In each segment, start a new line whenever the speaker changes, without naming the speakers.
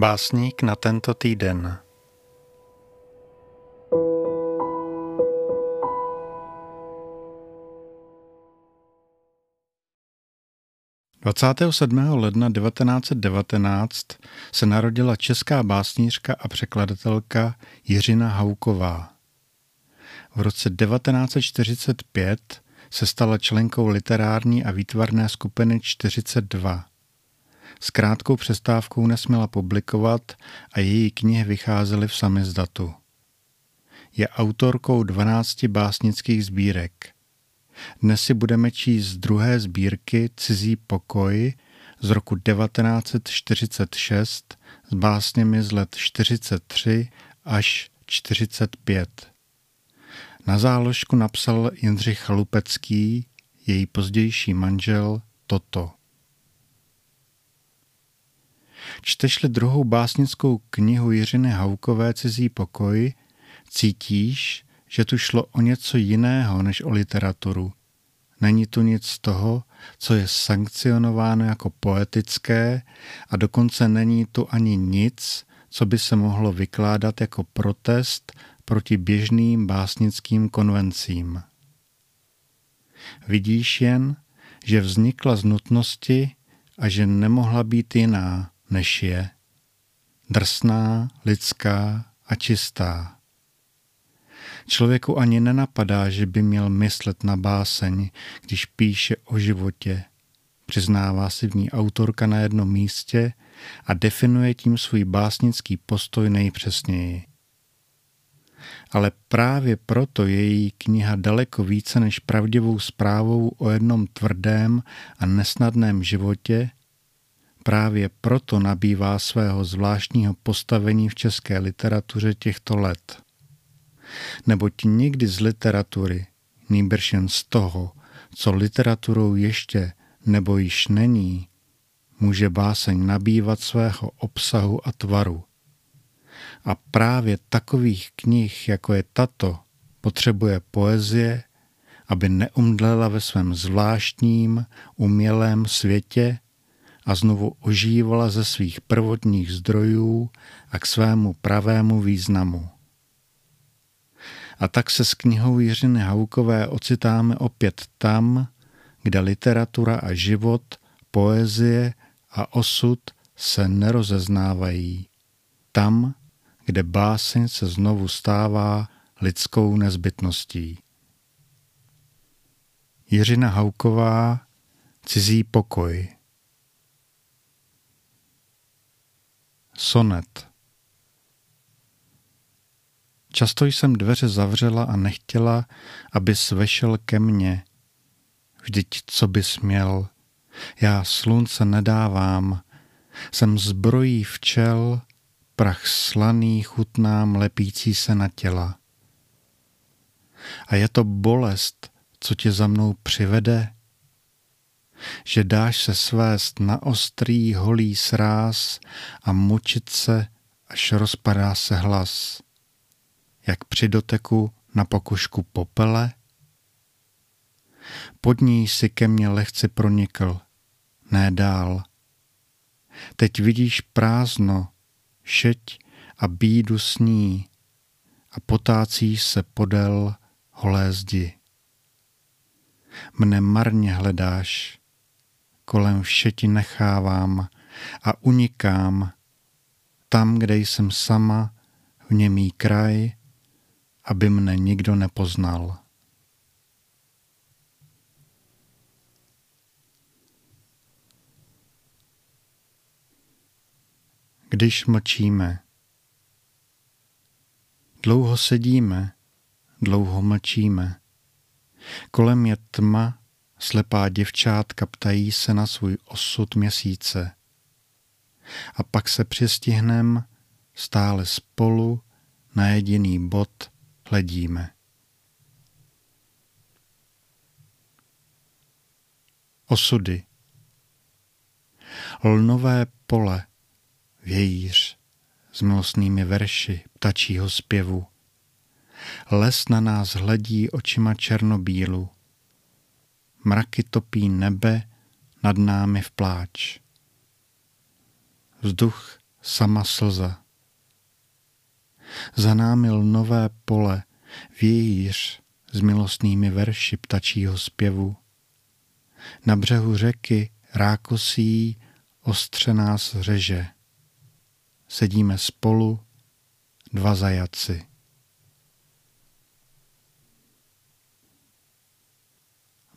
Básník na tento týden. Dvacátého 7. ledna 1919 se narodila česká básnířka a překladatelka Jiřina Hauková. V roce 1945 se stala členkou literární a výtvarné skupiny 42 s krátkou přestávkou nesměla publikovat a její knihy vycházely v samizdatu. Je autorkou 12 básnických sbírek. Dnes si budeme číst z druhé sbírky Cizí pokoj z roku 1946 s básněmi z let 43 až 45. Na záložku napsal Jindřich Chalupecký, její pozdější manžel, toto. Čteš-li druhou básnickou knihu Jiřiny Haukové Cizí pokoj, cítíš, že tu šlo o něco jiného než o literaturu. Není tu nic z toho, co je sankcionováno jako poetické a dokonce není tu ani nic, co by se mohlo vykládat jako protest proti běžným básnickým konvencím. Vidíš jen, že vznikla z nutnosti a že nemohla být jiná, než je, drsná, lidská a čistá. Člověku ani nenapadá, že by měl myslet na báseň, když píše o životě. Přiznává si v ní autorka na jednom místě a definuje tím svůj básnický postoj nejpřesněji. Ale právě proto je její kniha daleko více než pravdivou zprávou o jednom tvrdém a nesnadném životě, Právě proto nabývá svého zvláštního postavení v české literatuře těchto let. Neboť nikdy z literatury, nýbrž jen z toho, co literaturou ještě nebo již není, může báseň nabývat svého obsahu a tvaru. A právě takových knih, jako je tato, potřebuje poezie, aby neumdlela ve svém zvláštním, umělém světě, a znovu ožívala ze svých prvotních zdrojů a k svému pravému významu. A tak se s knihou Jiřiny Haukové ocitáme opět tam, kde literatura a život, poezie a osud se nerozeznávají. Tam, kde báseň se znovu stává lidskou nezbytností. Jiřina Hauková Cizí pokoj Sonet Často jsem dveře zavřela a nechtěla, aby svešel ke mně. Vždyť co bys měl? Já slunce nedávám. Jsem zbrojí včel, prach slaný chutnám lepící se na těla. A je to bolest, co tě za mnou přivede? Že dáš se svést na ostrý holý sráz a mučit se, až rozpadá se hlas, jak při doteku na pokušku popele? Pod ní si ke mně lehce pronikl, ne dál. Teď vidíš prázdno, šeť a bídu sní a potácíš se podél holé zdi. Mne marně hledáš, kolem vše ti nechávám a unikám tam, kde jsem sama, v němý kraj, aby mne nikdo nepoznal. Když mlčíme, dlouho sedíme, dlouho mlčíme, kolem je tma Slepá děvčátka ptají se na svůj osud měsíce. A pak se přistihnem stále spolu na jediný bod hledíme. Osudy Lnové pole, vějíř s milostnými verši ptačího zpěvu. Les na nás hledí očima černobílu mraky topí nebe nad námi v pláč. Vzduch sama slza. Zanámil nové pole, vějíř s milostnými verši ptačího zpěvu. Na břehu řeky rákosí ostře nás řeže. Sedíme spolu, dva zajaci.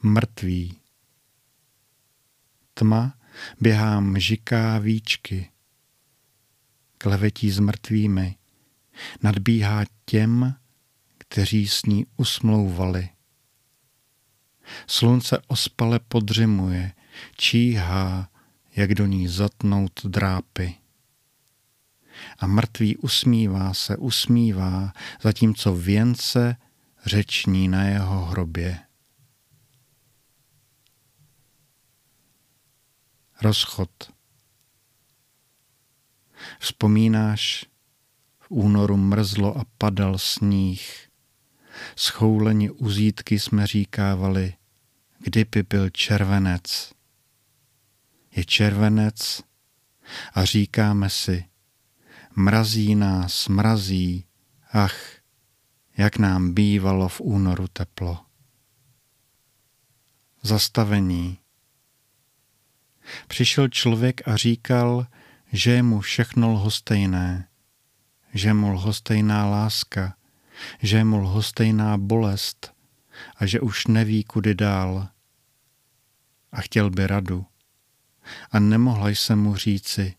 Mrtví. Tma běhá mžiká víčky. Klevetí s mrtvými. Nadbíhá těm, kteří s ní usmlouvali. Slunce ospale podřimuje, číhá, jak do ní zatnout drápy. A mrtvý usmívá se, usmívá, zatímco věnce řeční na jeho hrobě. Rozchod. Vzpomínáš, v únoru mrzlo a padal sníh. Schouleni uzítky jsme říkávali, kdyby byl červenec. Je červenec a říkáme si, mrazí nás, mrazí, ach, jak nám bývalo v únoru teplo. Zastavení. Přišel člověk a říkal, že je mu všechno lhostejné, že mu lhostejná láska, že mu lhostejná bolest a že už neví, kudy dál. A chtěl by radu. A nemohla jsem mu říci,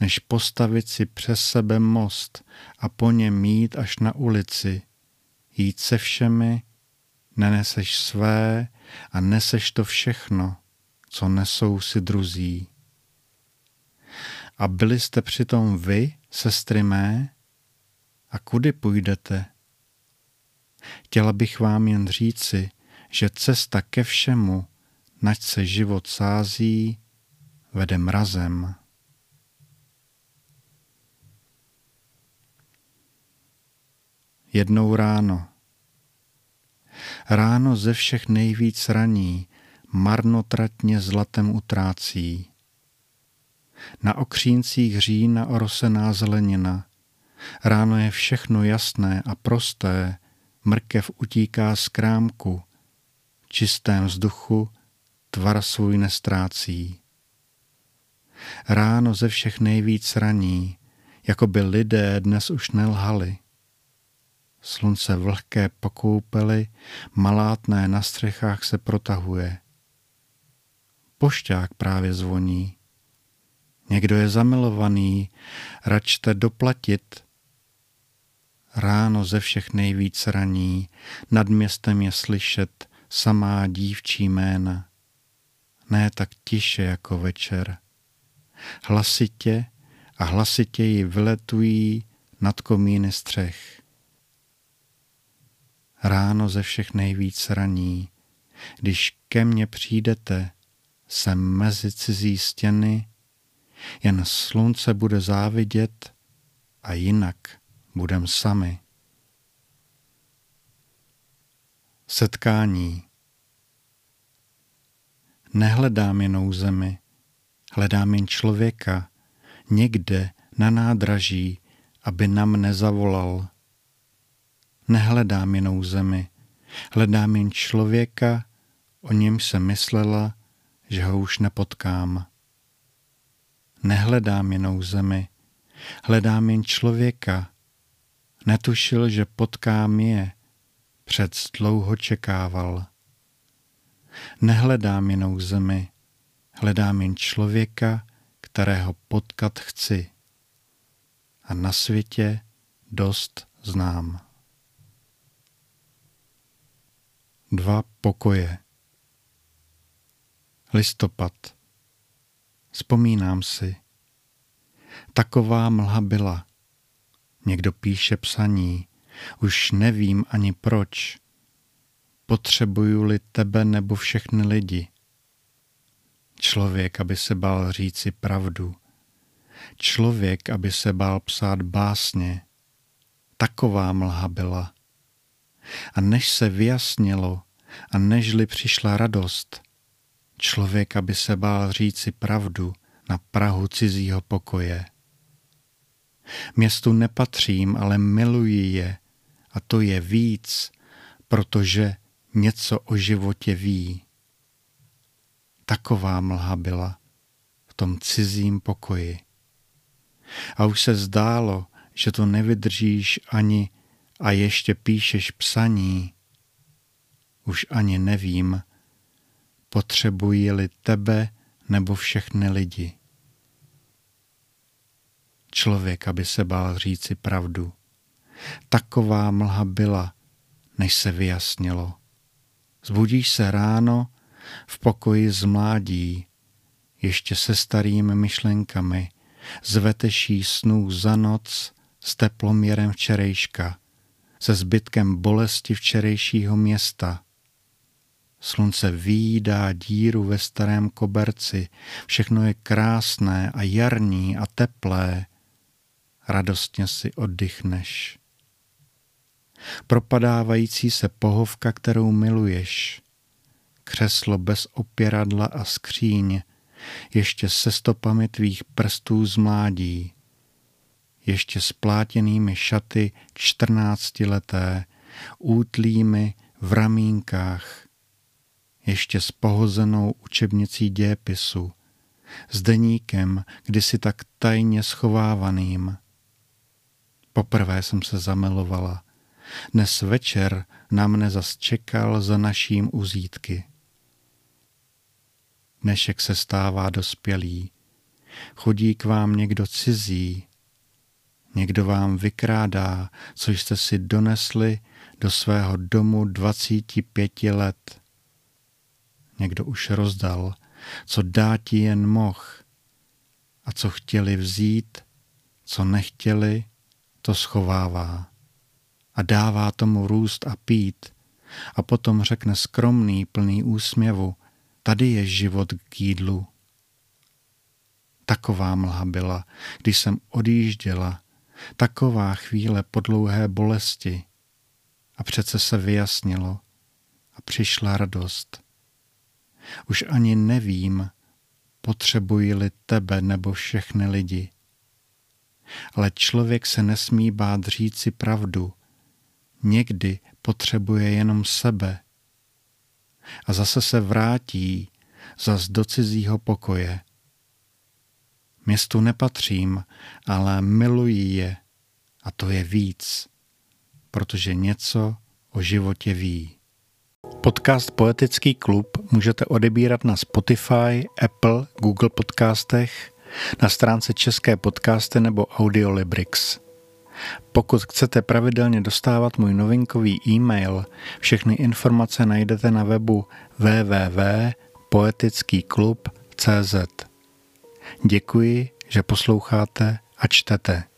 než postavit si přes sebe most a po něm mít až na ulici, jít se všemi, neneseš své a neseš to všechno, co nesou si druzí. A byli jste přitom vy, sestry mé? A kudy půjdete? Chtěla bych vám jen říci, že cesta ke všemu, nač se život sází, vede mrazem. Jednou ráno. Ráno ze všech nejvíc raní, marnotratně zlatem utrácí. Na okříncích října orosená zelenina. Ráno je všechno jasné a prosté, mrkev utíká z krámku, čistém vzduchu tvar svůj nestrácí. Ráno ze všech nejvíc raní, jako by lidé dnes už nelhali. Slunce vlhké pokoupely, malátné na střechách se protahuje. Pošťák právě zvoní. Někdo je zamilovaný, račte doplatit. Ráno ze všech nejvíc raní, nad městem je slyšet samá dívčí jména. Ne tak tiše jako večer. Hlasitě a hlasitěji vyletují nad komíny střech. Ráno ze všech nejvíc raní, když ke mně přijdete, jsem mezi cizí stěny, jen slunce bude závidět a jinak budem sami. Setkání Nehledám jinou zemi, hledám jen člověka někde na nádraží, aby nám nezavolal. Nehledám jinou zemi, hledám jen člověka, o něm se myslela, že ho už nepotkám. Nehledám jinou zemi, hledám jen člověka. Netušil, že potkám je, před dlouho čekával. Nehledám jinou zemi, hledám jen člověka, kterého potkat chci. A na světě dost znám. Dva pokoje. Listopad. Vzpomínám si. Taková mlha byla. Někdo píše psaní. Už nevím ani proč. Potřebuju-li tebe nebo všechny lidi. Člověk, aby se bál říci pravdu. Člověk, aby se bál psát básně. Taková mlha byla. A než se vyjasnilo a nežli přišla radost, člověk, aby se bál říci pravdu na prahu cizího pokoje. Městu nepatřím, ale miluji je a to je víc, protože něco o životě ví. Taková mlha byla v tom cizím pokoji. A už se zdálo, že to nevydržíš ani a ještě píšeš psaní. Už ani nevím, potřebují-li tebe nebo všechny lidi. Člověk, aby se bál říci pravdu. Taková mlha byla, než se vyjasnilo. Zbudíš se ráno v pokoji z mládí, ještě se starými myšlenkami, zveteší snů za noc s teploměrem včerejška, se zbytkem bolesti včerejšího města. Slunce výdá díru ve starém koberci, všechno je krásné a jarní a teplé. Radostně si oddychneš. Propadávající se pohovka, kterou miluješ, křeslo bez opěradla a skříň, ještě se stopami tvých prstů z mládí, ještě s plátěnými šaty čtrnáctileté, útlými v ramínkách, ještě s pohozenou učebnicí dějepisu, s deníkem, kdysi tak tajně schovávaným. Poprvé jsem se zamilovala. Dnes večer na mne zas čekal za naším uzítky. Dnešek se stává dospělý. Chodí k vám někdo cizí, někdo vám vykrádá, co jste si donesli do svého domu 25 let. Někdo už rozdal, co dá ti jen moh, a co chtěli vzít, co nechtěli, to schovává a dává tomu růst a pít a potom řekne skromný, plný úsměvu, tady je život k jídlu. Taková mlha byla, když jsem odjížděla, taková chvíle po dlouhé bolesti. A přece se vyjasnilo a přišla radost. Už ani nevím, potřebuji-li tebe nebo všechny lidi. Ale člověk se nesmí bát říci pravdu. Někdy potřebuje jenom sebe a zase se vrátí zas do cizího pokoje. Městu nepatřím, ale miluji je a to je víc, protože něco o životě ví. Podcast Poetický klub můžete odebírat na Spotify, Apple, Google podcastech, na stránce České podcasty nebo Audiolibrix. Pokud chcete pravidelně dostávat můj novinkový e-mail, všechny informace najdete na webu www.poetickýklub.cz. Děkuji, že posloucháte a čtete.